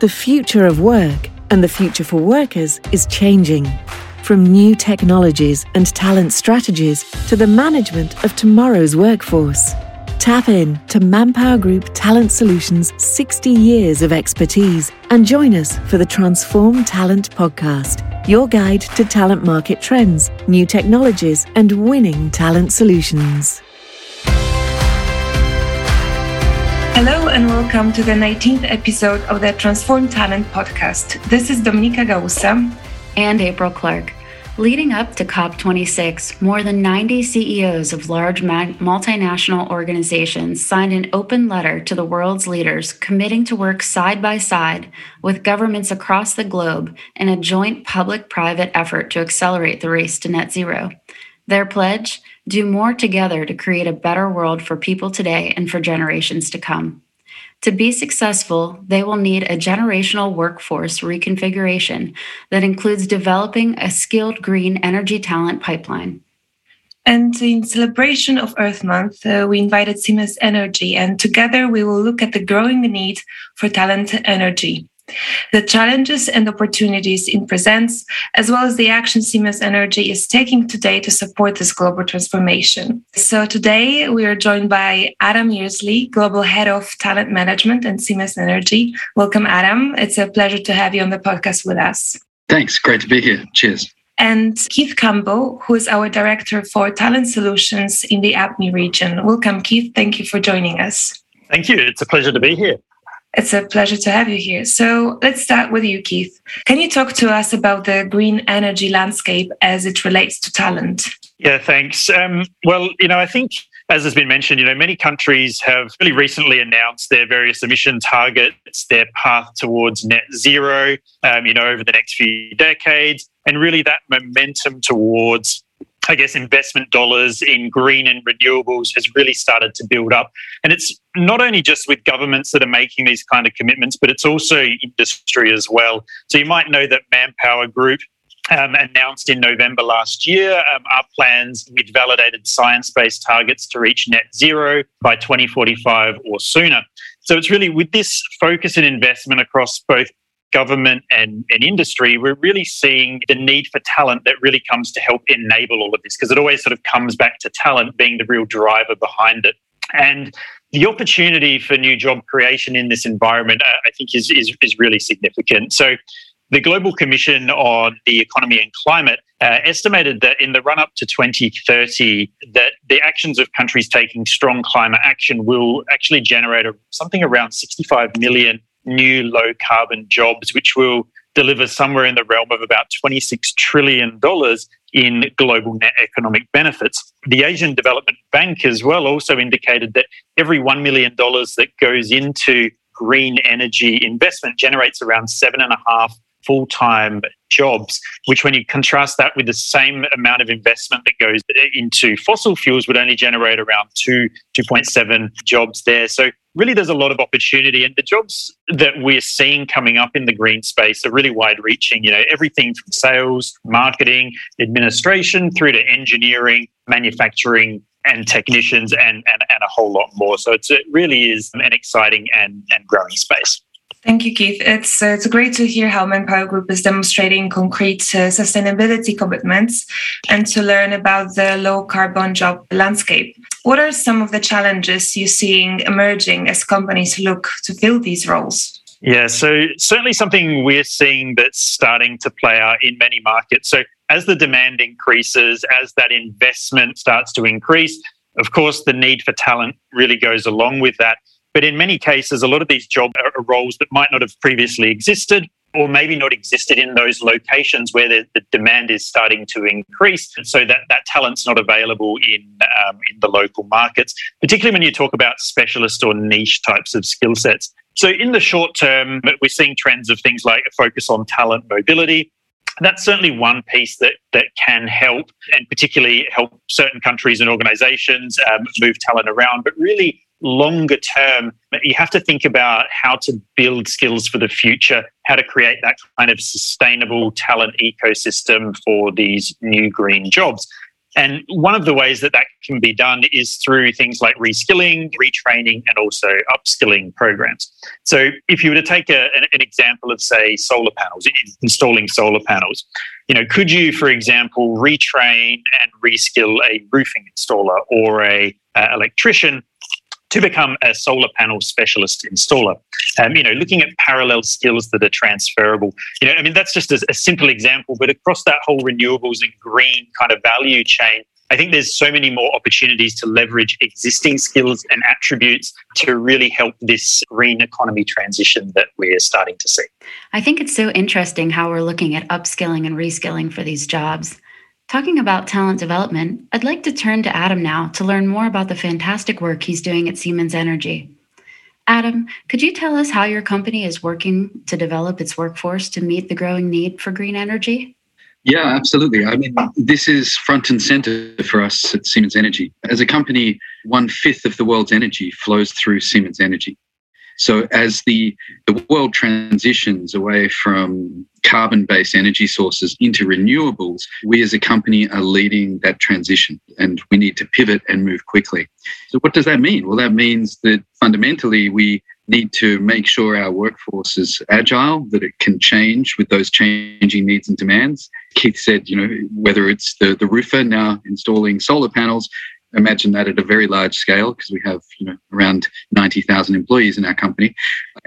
The future of work and the future for workers is changing. From new technologies and talent strategies to the management of tomorrow's workforce. Tap in to Manpower Group Talent Solutions' 60 years of expertise and join us for the Transform Talent podcast, your guide to talent market trends, new technologies, and winning talent solutions. Hello and welcome to the 19th episode of the Transform Talent podcast. This is Dominika Gałusa and April Clark. Leading up to COP26, more than 90 CEOs of large multinational organizations signed an open letter to the world's leaders committing to work side by side with governments across the globe in a joint public private effort to accelerate the race to net zero. Their pledge do more together to create a better world for people today and for generations to come. To be successful, they will need a generational workforce reconfiguration that includes developing a skilled green energy talent pipeline. And in celebration of Earth Month, uh, we invited Siemens Energy, and together we will look at the growing need for talent energy the challenges and opportunities it presents, as well as the action Siemens Energy is taking today to support this global transformation. So today we are joined by Adam Yearsley, Global Head of Talent Management and Siemens Energy. Welcome, Adam. It's a pleasure to have you on the podcast with us. Thanks. Great to be here. Cheers. And Keith Campbell, who is our Director for Talent Solutions in the APME region. Welcome, Keith. Thank you for joining us. Thank you. It's a pleasure to be here. It's a pleasure to have you here. So let's start with you, Keith. Can you talk to us about the green energy landscape as it relates to talent? Yeah, thanks. Um, well, you know, I think as has been mentioned, you know, many countries have really recently announced their various emission targets, their path towards net zero, um, you know, over the next few decades, and really that momentum towards I guess, investment dollars in green and renewables has really started to build up. And it's not only just with governments that are making these kind of commitments, but it's also industry as well. So you might know that Manpower Group um, announced in November last year um, our plans with validated science based targets to reach net zero by 2045 or sooner. So it's really with this focus and investment across both government and, and industry, we're really seeing the need for talent that really comes to help enable all of this because it always sort of comes back to talent being the real driver behind it. And the opportunity for new job creation in this environment, uh, I think, is, is, is really significant. So, the Global Commission on the Economy and Climate uh, estimated that in the run up to 2030, that the actions of countries taking strong climate action will actually generate a, something around 65 million new low carbon jobs, which will deliver somewhere in the realm of about $26 trillion in global net economic benefits. The Asian Development Bank as well also indicated that every $1 million that goes into green energy investment generates around seven and a half full time jobs, which, when you contrast that with the same amount of investment that goes into fossil fuels, would only generate around two, 2.7 jobs there. So, really, there's a lot of opportunity. And the jobs that we're seeing coming up in the green space are really wide reaching. You know, everything from sales, marketing, administration, through to engineering, manufacturing, and technicians and, and, and a whole lot more. So it's, it really is an exciting and, and growing space. Thank you, Keith. It's uh, it's great to hear how Manpower Group is demonstrating concrete uh, sustainability commitments and to learn about the low carbon job landscape. What are some of the challenges you're seeing emerging as companies look to fill these roles? Yeah, so certainly something we're seeing that's starting to play out in many markets. So as the demand increases, as that investment starts to increase, of course, the need for talent really goes along with that. But in many cases, a lot of these job roles that might not have previously existed or maybe not existed in those locations where the, the demand is starting to increase. So that that talent's not available in um, in the local markets particularly when you talk about specialist or niche types of skill sets. So in the short term we're seeing trends of things like a focus on talent mobility. That's certainly one piece that that can help and particularly help certain countries and organizations um, move talent around but really longer term, you have to think about how to build skills for the future, how to create that kind of sustainable talent ecosystem for these new green jobs. And one of the ways that that can be done is through things like reskilling, retraining, and also upskilling programs. So, if you were to take a, an, an, example of, say, solar panels, installing solar panels, you know, could you, for example, retrain and reskill a roofing installer or a uh, electrician to become a solar panel specialist installer. Um, you know, looking at parallel skills that are transferable. You know, I mean, that's just a, a simple example, but across that whole renewables and green kind of value chain, I think there's so many more opportunities to leverage existing skills and attributes to really help this green economy transition that we're starting to see. I think it's so interesting how we're looking at upskilling and reskilling for these jobs. Talking about talent development, I'd like to turn to Adam now to learn more about the fantastic work he's doing at Siemens Energy. Adam, could you tell us how your company is working to develop its workforce to meet the growing need for green energy? Yeah, absolutely. I mean, this is front and center for us at Siemens Energy. As a company, one fifth of the world's energy flows through Siemens Energy. So as the, the world transitions away from carbon-based energy sources into renewables, we as a company are leading that transition and we need to pivot and move quickly. So what does that mean? Well, that means that fundamentally we need to make sure our workforce is agile, that it can change with those changing needs and demands. Keith said, you know, whether it's the, the roofer now installing solar panels imagine that at a very large scale because we have you know around 90,000 employees in our company.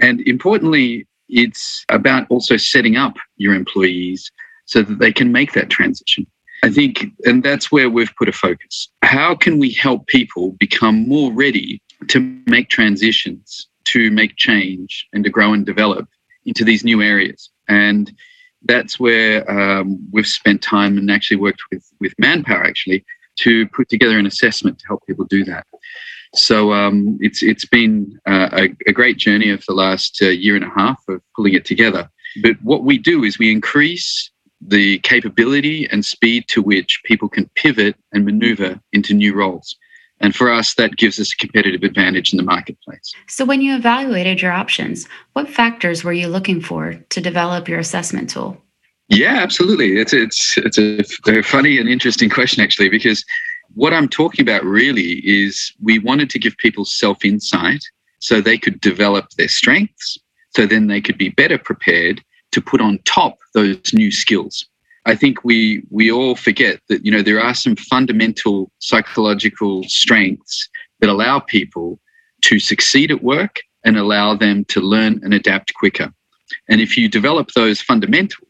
And importantly, it's about also setting up your employees so that they can make that transition. I think, and that's where we've put a focus. How can we help people become more ready to make transitions, to make change, and to grow and develop into these new areas? And that's where um, we've spent time and actually worked with with Manpower actually to put together an assessment to help people do that. So um, it's it's been uh, a, a, great journey of the last uh, year and a half of pulling it together. But what we do is we increase the capability and speed to which people can pivot and maneuver into new roles. And for us, that gives us a competitive advantage in the marketplace. So, when you evaluated your options, what factors were you looking for to develop your assessment tool? Yeah, absolutely. It's it's it's a, a funny and interesting question actually, because what I'm talking about really is we wanted to give people self insight so they could develop their strengths, so then they could be better prepared to put on top those new skills. I think we we all forget that you know there are some fundamental psychological strengths that allow people to succeed at work and allow them to learn and adapt quicker. And if you develop those fundamentals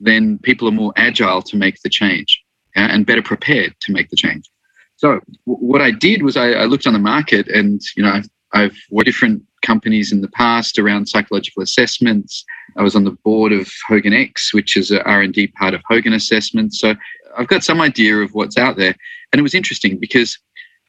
then people are more agile to make the change and better prepared to make the change. So what I did was I, I, looked on the market, and you know I've, I've worked with different companies in the past around psychological assessments. I was on the board of Hogan X, which is a R&D part of Hogan Assessment. So I've got some idea of what's out there, and it was interesting because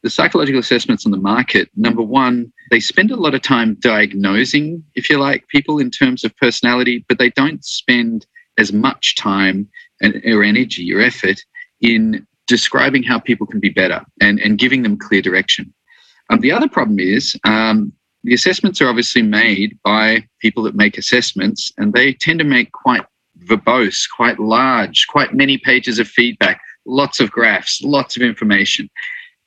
the psychological assessments on the market, number one, they spend a lot of time diagnosing, if you like, people in terms of personality, but they don't spend as much time and, or energy or effort in describing how people can be better and, and giving them clear direction. Um, the other problem is um, the assessments are obviously made by people that make assessments, and they tend to make quite verbose, quite large, quite many pages of feedback, lots of graphs, lots of information.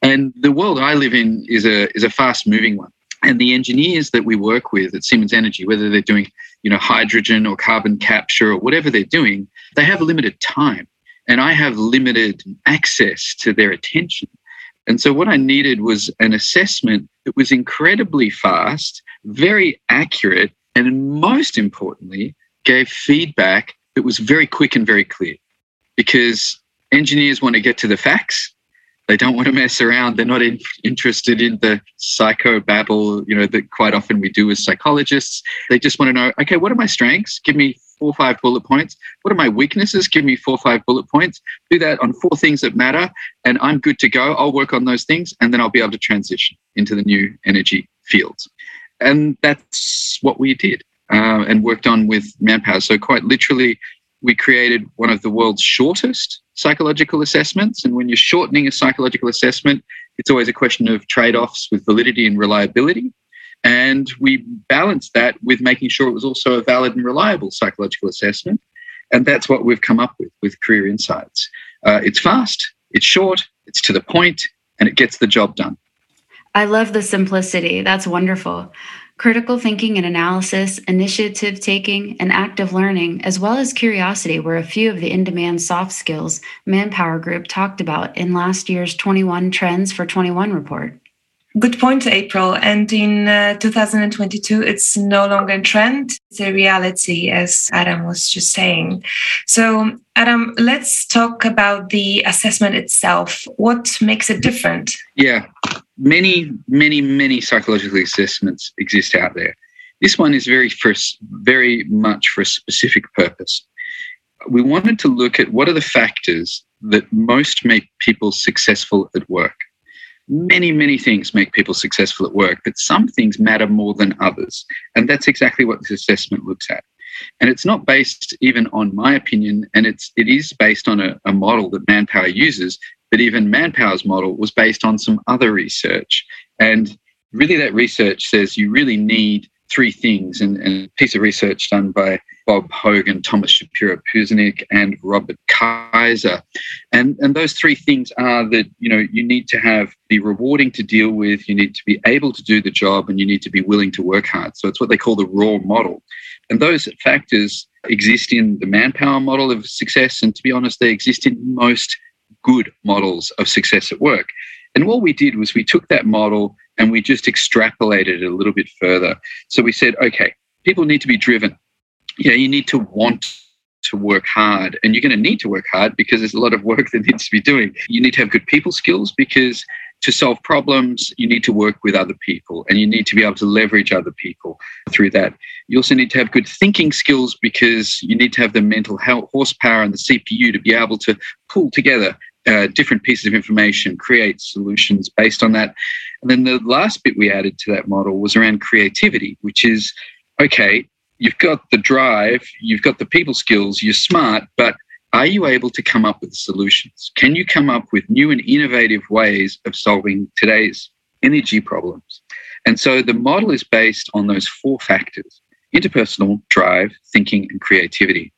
And the world I live in is a is a fast moving one. And the engineers that we work with at Siemens Energy, whether they're doing you know, hydrogen or carbon capture or whatever they're doing, they have limited time. And I have limited access to their attention. And so what I needed was an assessment that was incredibly fast, very accurate, and most importantly, gave feedback that was very quick and very clear. Because engineers want to get to the facts they don't want to mess around. They're not in, interested in the psycho babble, you know, that quite often we do as psychologists. They just want to know, okay, what are my strengths? Give me four or five bullet points. What are my weaknesses? Give me four or five bullet points. Do that on four things that matter, and I'm good to go. I'll work on those things, and then I'll be able to transition into the new energy fields. And that's what we did uh, and worked on with Manpower. So, quite literally, we created one of the world's shortest psychological assessments. And when you're shortening a psychological assessment, it's always a question of trade offs with validity and reliability. And we balanced that with making sure it was also a valid and reliable psychological assessment. And that's what we've come up with with Career Insights. Uh, it's fast, it's short, it's to the point, and it gets the job done. I love the simplicity. That's wonderful. Critical thinking and analysis, initiative taking, and active learning, as well as curiosity, were a few of the in demand soft skills Manpower Group talked about in last year's 21 Trends for 21 report. Good point, April. And in uh, 2022, it's no longer a trend, it's a reality, as Adam was just saying. So, Adam, let's talk about the assessment itself. What makes it different? Yeah, many, many, many psychological assessments exist out there. This one is very, for, very much for a specific purpose. We wanted to look at what are the factors that most make people successful at work many, many things make people successful at work, but some things matter more than others. And that's exactly what this assessment looks at. And it's not based even on my opinion, and it's it is based on a, a model that Manpower uses, but even Manpower's model was based on some other research. And really that research says you really need three things, and, and a piece of research done by Bob Hogan, Thomas Shapiro Puzenik, and Robert Kaiser. And, and those three things are that, you know, you need to have be rewarding to deal with, you need to be able to do the job, and you need to be willing to work hard. So it's what they call the raw model. And those factors exist in the manpower model of success. And to be honest, they exist in most good models of success at work. And what we did was we took that model and we just extrapolated it a little bit further. So we said, okay, people need to be driven know, you need to want to work hard and you're going to need to work hard because there's a lot of work that needs to be doing. You need to have good people skills because to solve problems, you need to work with other people and you need to be able to leverage other people through that. You also need to have good thinking skills because you need to have the mental health horsepower and the CPU to be able to pull together uh, different pieces of information, create solutions based on that. And then the last bit we added to that model was around creativity, which is okay, you've got the drive, you've got the people skills, you're smart, but are you able to come up with solutions? Can you come up with new and innovative ways of solving today's energy problems? And so the model is based on those four factors interpersonal, drive, thinking, and creativity.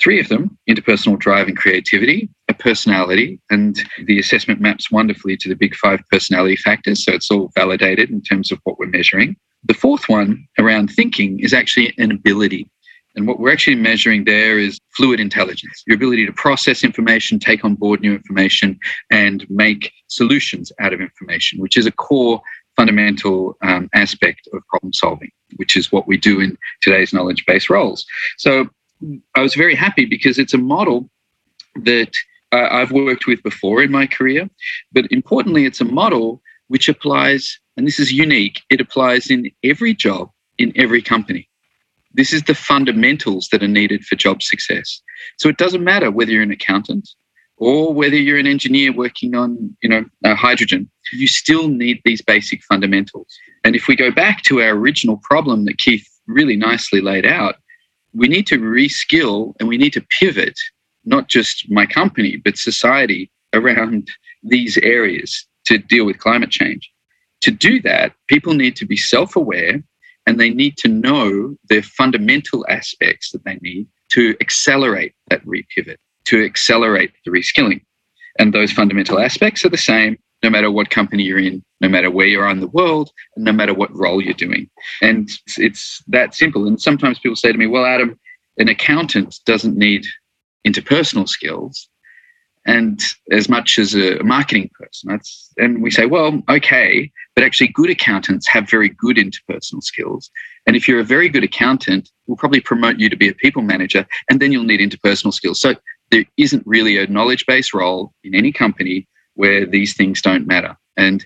Three of them interpersonal drive and creativity, a personality, and the assessment maps wonderfully to the big five personality factors. So it's all validated in terms of what we're measuring. The fourth one around thinking is actually an ability. And what we're actually measuring there is fluid intelligence, your ability to process information, take on board new information, and make solutions out of information, which is a core fundamental um, aspect of problem solving, which is what we do in today's knowledge based roles. So I was very happy because it's a model that uh, I've worked with before in my career, but importantly, it's a model which applies and this is unique, it applies in every job, in every company. This is the fundamentals that are needed for job success. So it doesn't matter whether you're an accountant or whether you're an engineer working on, you know, uh, hydrogen. You still need these basic fundamentals. And if we go back to our original problem that Keith really nicely laid out, we need to reskill and we need to pivot not just my company but society around these areas to deal with climate change to do that, people need to be self aware and they need to know the fundamental aspects that they need to accelerate that repivot, to accelerate the reskilling. And those fundamental aspects are the same no matter what company you're in, no matter where you are in the world, and no matter what role you're doing. And it's that simple. And sometimes people say to me, well, Adam, an accountant doesn't need interpersonal skills and as much as a marketing person. That's, and we say, well, okay, but actually, good accountants have very good interpersonal skills. And if you're a very good accountant, we'll probably promote you to be a people manager, and then you'll need interpersonal skills. So there isn't really a knowledge based role in any company where these things don't matter. And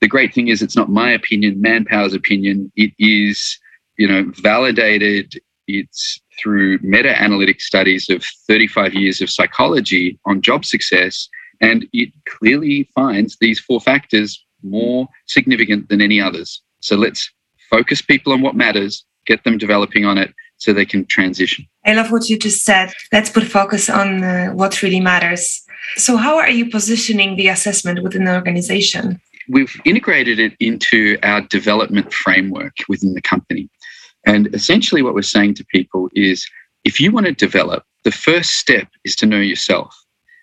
the great thing is, it's not my opinion, Manpower's opinion. It is, you know, validated. It's through meta analytic studies of 35 years of psychology on job success. And it clearly finds these four factors more significant than any others. So let's focus people on what matters, get them developing on it so they can transition. I love what you just said. Let's put focus on uh, what really matters. So, how are you positioning the assessment within the organization? We've integrated it into our development framework within the company. And essentially, what we're saying to people is if you want to develop, the first step is to know yourself.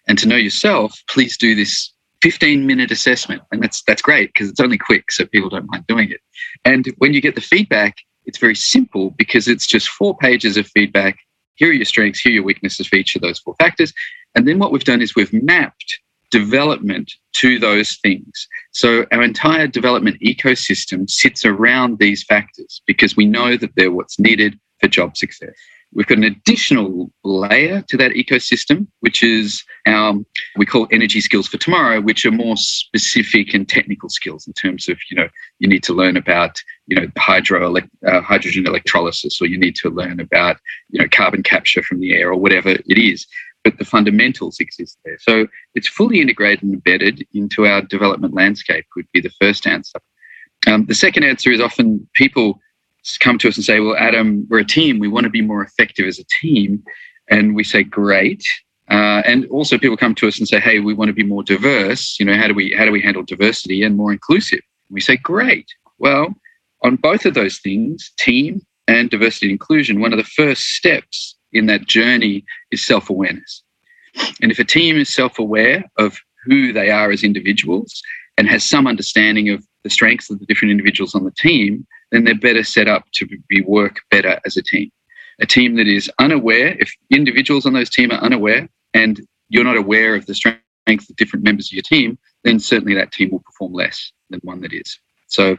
And to know yourself, please do this 15 minute assessment. And that's, that's great because it's only quick, so people don't mind doing it. And when you get the feedback, it's very simple because it's just four pages of feedback. Here are your strengths, here are your weaknesses for each of those four factors. And then what we've done is we've mapped development to those things. So our entire development ecosystem sits around these factors because we know that they're what's needed for job success. We've got an additional layer to that ecosystem, which is our, we call energy skills for tomorrow, which are more specific and technical skills in terms of, you know, you need to learn about, you know, hydro, uh, hydrogen electrolysis, or you need to learn about, you know, carbon capture from the air or whatever it is. But the fundamentals exist there. So it's fully integrated and embedded into our development landscape, would be the first answer. Um, the second answer is often people come to us and say, well, Adam, we're a team. We want to be more effective as a team. And we say, great. Uh, and also people come to us and say, hey, we want to be more diverse. You know, how do we how do we handle diversity and more inclusive? We say, great. Well, on both of those things, team and diversity and inclusion, one of the first steps in that journey is self-awareness. And if a team is self-aware of who they are as individuals and has some understanding of the strengths of the different individuals on the team, then they're better set up to be work better as a team. A team that is unaware, if individuals on those team are unaware and you're not aware of the strength of different members of your team, then certainly that team will perform less than one that is. So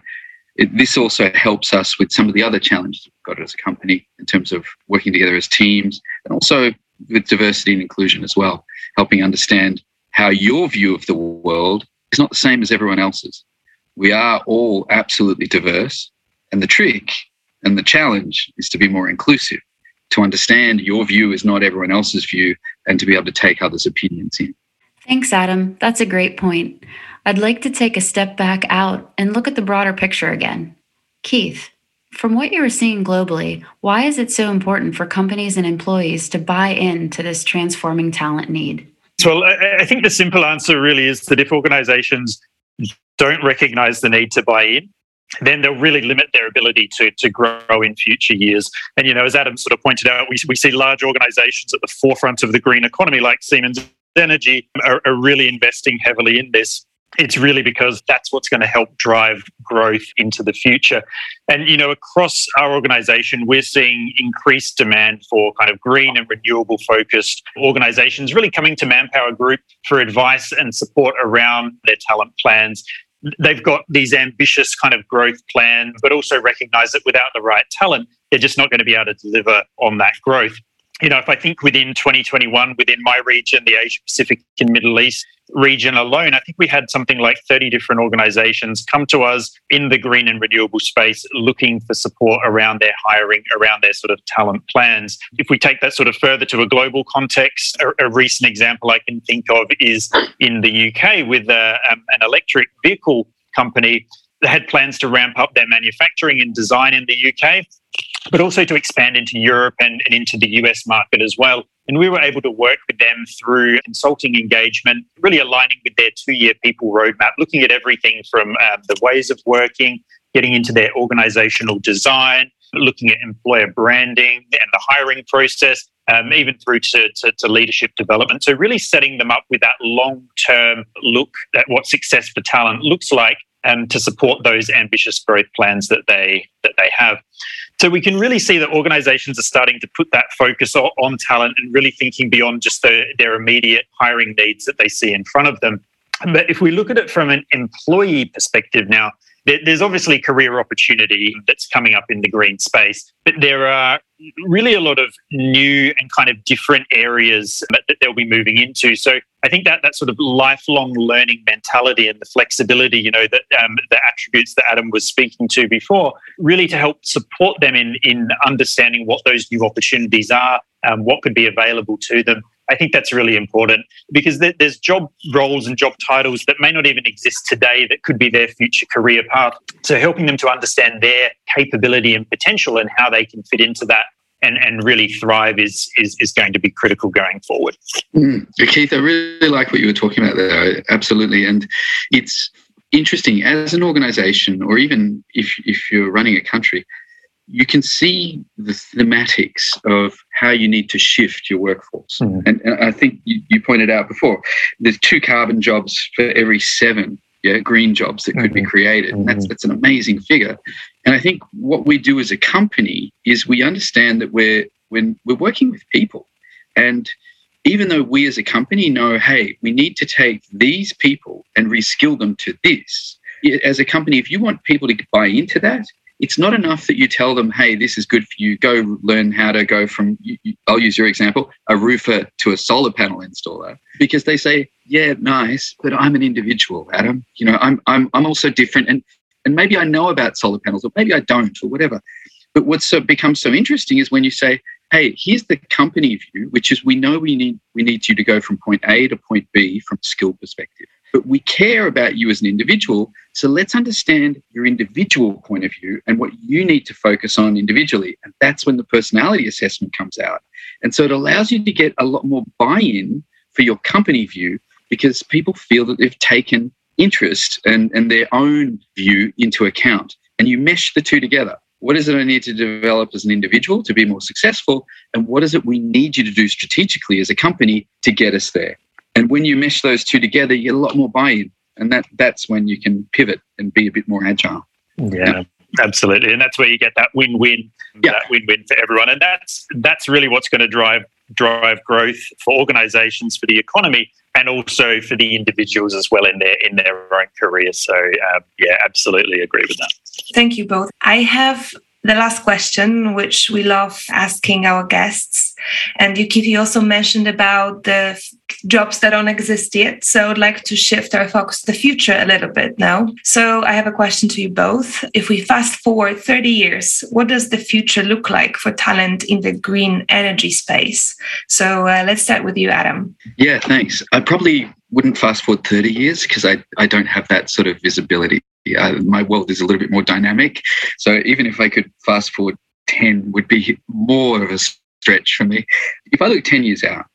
it, this also helps us with some of the other challenges we've got as a company in terms of working together as teams and also with diversity and inclusion as well, helping understand how your view of the world is not the same as everyone else's. We are all absolutely diverse, and the trick and the challenge is to be more inclusive, to understand your view is not everyone else's view, and to be able to take others' opinions in. Thanks, Adam. That's a great point. I'd like to take a step back out and look at the broader picture again. Keith, from what you are seeing globally, why is it so important for companies and employees to buy into this transforming talent need? Well, I think the simple answer really is that if organizations don't recognize the need to buy in, then they'll really limit their ability to, to grow in future years. And, you know, as Adam sort of pointed out, we, we see large organizations at the forefront of the green economy like Siemens Energy are, are really investing heavily in this it's really because that's what's going to help drive growth into the future. And, you know, across our organization, we're seeing increased demand for kind of green and renewable focused organizations really coming to Manpower Group for advice and support around their talent plans they've got these ambitious kind of growth plans, but also recognize that without the right talent, they're just not going to be able to deliver on that growth. You know, if I think within 2021, within my region, the Asia Pacific and Middle East, region alone, I think we had something like 30 different organizations come to us in the green and renewable space looking for support around their hiring, around their sort of talent plans. If we take that sort of further to a global context, a, a recent example I can think of is in the UK with uh, um, an electric vehicle company had plans to ramp up their manufacturing and design in the UK, but also to expand into Europe and, and into the US market as well. And we were able to work with them through consulting engagement, really aligning with their two year people roadmap, looking at everything from um, the ways of working, getting into their organizational design, looking at employer branding and the hiring process, um, even through to, to, to, leadership development. So, really setting them up with that long term look at what success for talent looks like and to support those ambitious growth plans that they that they have. So we can really see that organizations are starting to put that focus on talent and really thinking beyond just the, their immediate hiring needs that they see in front of them. But if we look at it from an employee perspective now, there's obviously career opportunity that's coming up in the green space, but there are really a lot of new and kind of different areas that, they'll be moving into. So I think that that sort of lifelong learning mentality and the flexibility, you know, that um, the attributes that Adam was speaking to before, really to help support them in in understanding what those new opportunities are, um, what could be available to them, I think that's really important because there's job roles and job titles that may not even exist today that could be their future career path. So helping them to understand their capability and potential and how they can fit into that and, and really thrive is, is, is going to be critical going forward. Mm. Keith, I really like what you were talking about there. Absolutely. And it's interesting as an organization, or even if, if you're running a country, you can see the thematics of how you need to shift your workforce. Mm. And, and, I think you, you, pointed out before, there's two carbon jobs for every seven yeah, green jobs that could mm-hmm. be created. And that's, mm-hmm. that's an amazing figure. And I think what we do as a company is we understand that we're, when we're working with people and even though we as a company know, hey, we need to take these people and reskill them to this, as a company, if you want people to buy into that, it's not enough that you tell them, hey, this is good for you. Go learn how to go from, I'll use your example, a roofer to a solar panel installer. Because they say, yeah, nice, but I'm an individual, Adam. You know, I'm, I'm, I'm also different. And, and maybe I know about solar panels, or maybe I don't, or whatever. But what's so, becomes so interesting is when you say, hey, here's the company view, which is we know we need, we need you to go from point A to point B from skill perspective but we care about you as an individual. So let's understand your individual point of view and what you need to focus on individually. And that's when the personality assessment comes out. And so it allows you to get a lot more buy in for your company view because people feel that they've taken interest and, and their own view into account. And you mesh the two together. What is it I need to develop as an individual to be more successful? And what is it we need you to do strategically as a company to get us there? And when you mesh those two together, you get a lot more buy-in, and that that's when you can pivot and be a bit more agile. Yeah. Absolutely, and that's where you get that win-win, yeah. that win-win for everyone, and that's that's really what's going to drive drive growth for organisations, for the economy, and also for the individuals as well in their in their own career. So, uh, yeah, absolutely agree with that. Thank you both. I have the last question, which we love asking our guests. And you Keith also mentioned about the jobs that don't exist yet. So I'd like to shift our focus to the future a little bit now. So I have a question to you both. If we fast forward 30 years, what does the future look like for talent in the green energy space? So uh, let's start with you, Adam. Yeah, thanks. I probably wouldn't fast forward 30 years because I, I don't have that sort of visibility uh, my world is a little bit more dynamic. So even if I could fast forward 10 would be more of a stretch for me. If I look 10 years out,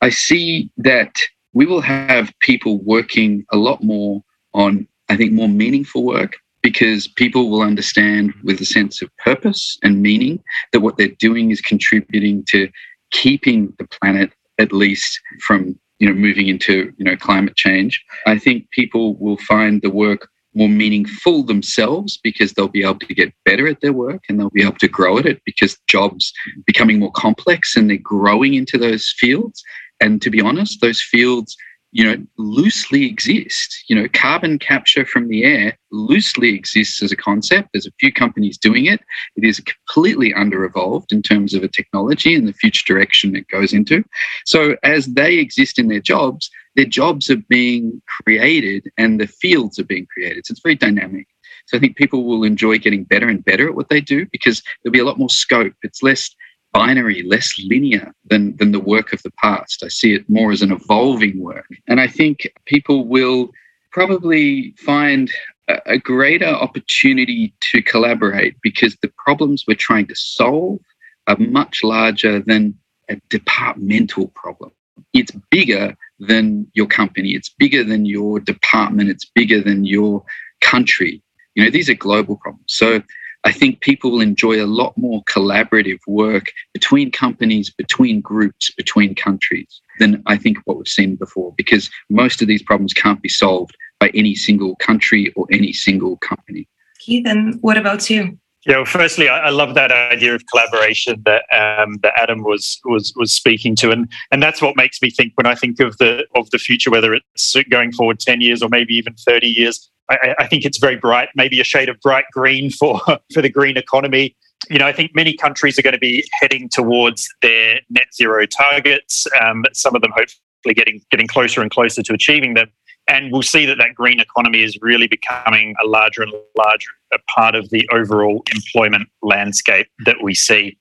I see that we will have people working a lot more on, I think, more meaningful work because people will understand with a sense of purpose and meaning that what they're doing is contributing to keeping the planet at least from you know moving into you know climate change i think people will find the work more meaningful themselves because they'll be able to get better at their work and they'll be able to grow at it because jobs becoming more complex and they're growing into those fields and to be honest those fields you know, loosely exist. You know, carbon capture from the air loosely exists as a concept. There's a few companies doing it. It is completely under evolved in terms of a technology and the future direction it goes into. So as they exist in their jobs, their jobs are being created and the fields are being created. So it's very dynamic. So I think people will enjoy getting better and better at what they do because there'll be a lot more scope. It's less binary, less linear than, than the work of the past. I see it more as an evolving work. And I think people will probably find a, a greater opportunity to collaborate because the problems we're trying to solve are much larger than a departmental problem. It's bigger than your company, it's bigger than your department, it's bigger than your country. You know, these are global problems. So I think people will enjoy a lot more collaborative work between companies, between groups, between countries than I think what we've seen before, because most of these problems can't be solved by any single country or any single company. Keith, and what about you? Yeah, well, firstly, I, I, love that idea of collaboration that um, that Adam was was was speaking to, and and that's what makes me think when I think of the of the future, whether it's going forward ten years or maybe even thirty years. I, I think it's very bright, maybe a shade of bright green for for the green economy. You know, I think many countries are going to be heading towards their net zero targets. Um, some of them hopefully getting getting closer and closer to achieving them. And we'll see that that green economy is really becoming a larger and larger part of the overall employment landscape that we see.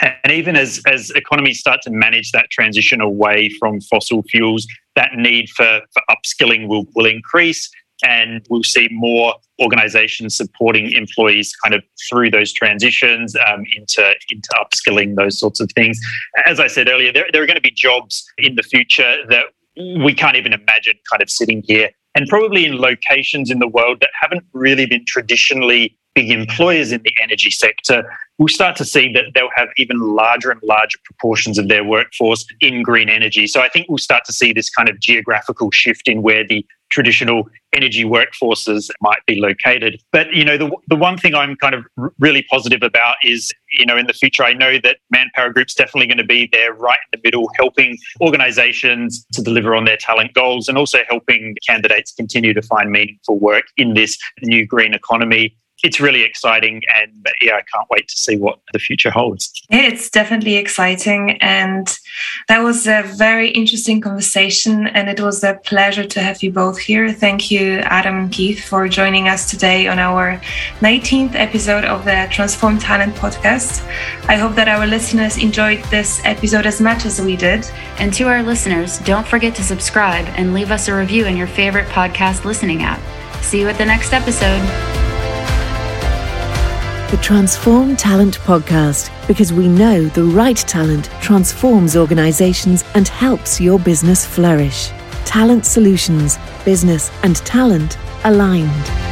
And even as, as economies start to manage that transition away from fossil fuels, that need for, for upskilling will, will increase and we'll see more organizations supporting employees kind of through those transitions um, into into upskilling those sorts of things as i said earlier there, there are going to be jobs in the future that we can't even imagine kind of sitting here and probably in locations in the world that haven't really been traditionally big employers in the energy sector, we'll start to see that they'll have even larger and larger proportions of their workforce in green energy. So I think we'll start to see this kind of geographical shift in where the traditional energy workforces might be located. But you know, the the one thing I'm kind of really positive about is you know in the future I know that Manpower Group's definitely going to be there right in the middle, helping organisations to deliver on their talent goals, and also helping candidates continue to find meaningful work in this new green economy it's really exciting and yeah i can't wait to see what the future holds. Yeah it's definitely exciting and that was a very interesting conversation and it was a pleasure to have you both here. Thank you adam and keith for joining us today on our 19th episode of the transform talent podcast. I hope that our listeners enjoyed this episode as much as we did. And to our listeners don't forget to subscribe and leave us a review in your favorite podcast listening app. See you at the next episode the Transform Talent podcast because we know the right talent transforms organizations and helps your business flourish. Talent solutions, business, and talent aligned.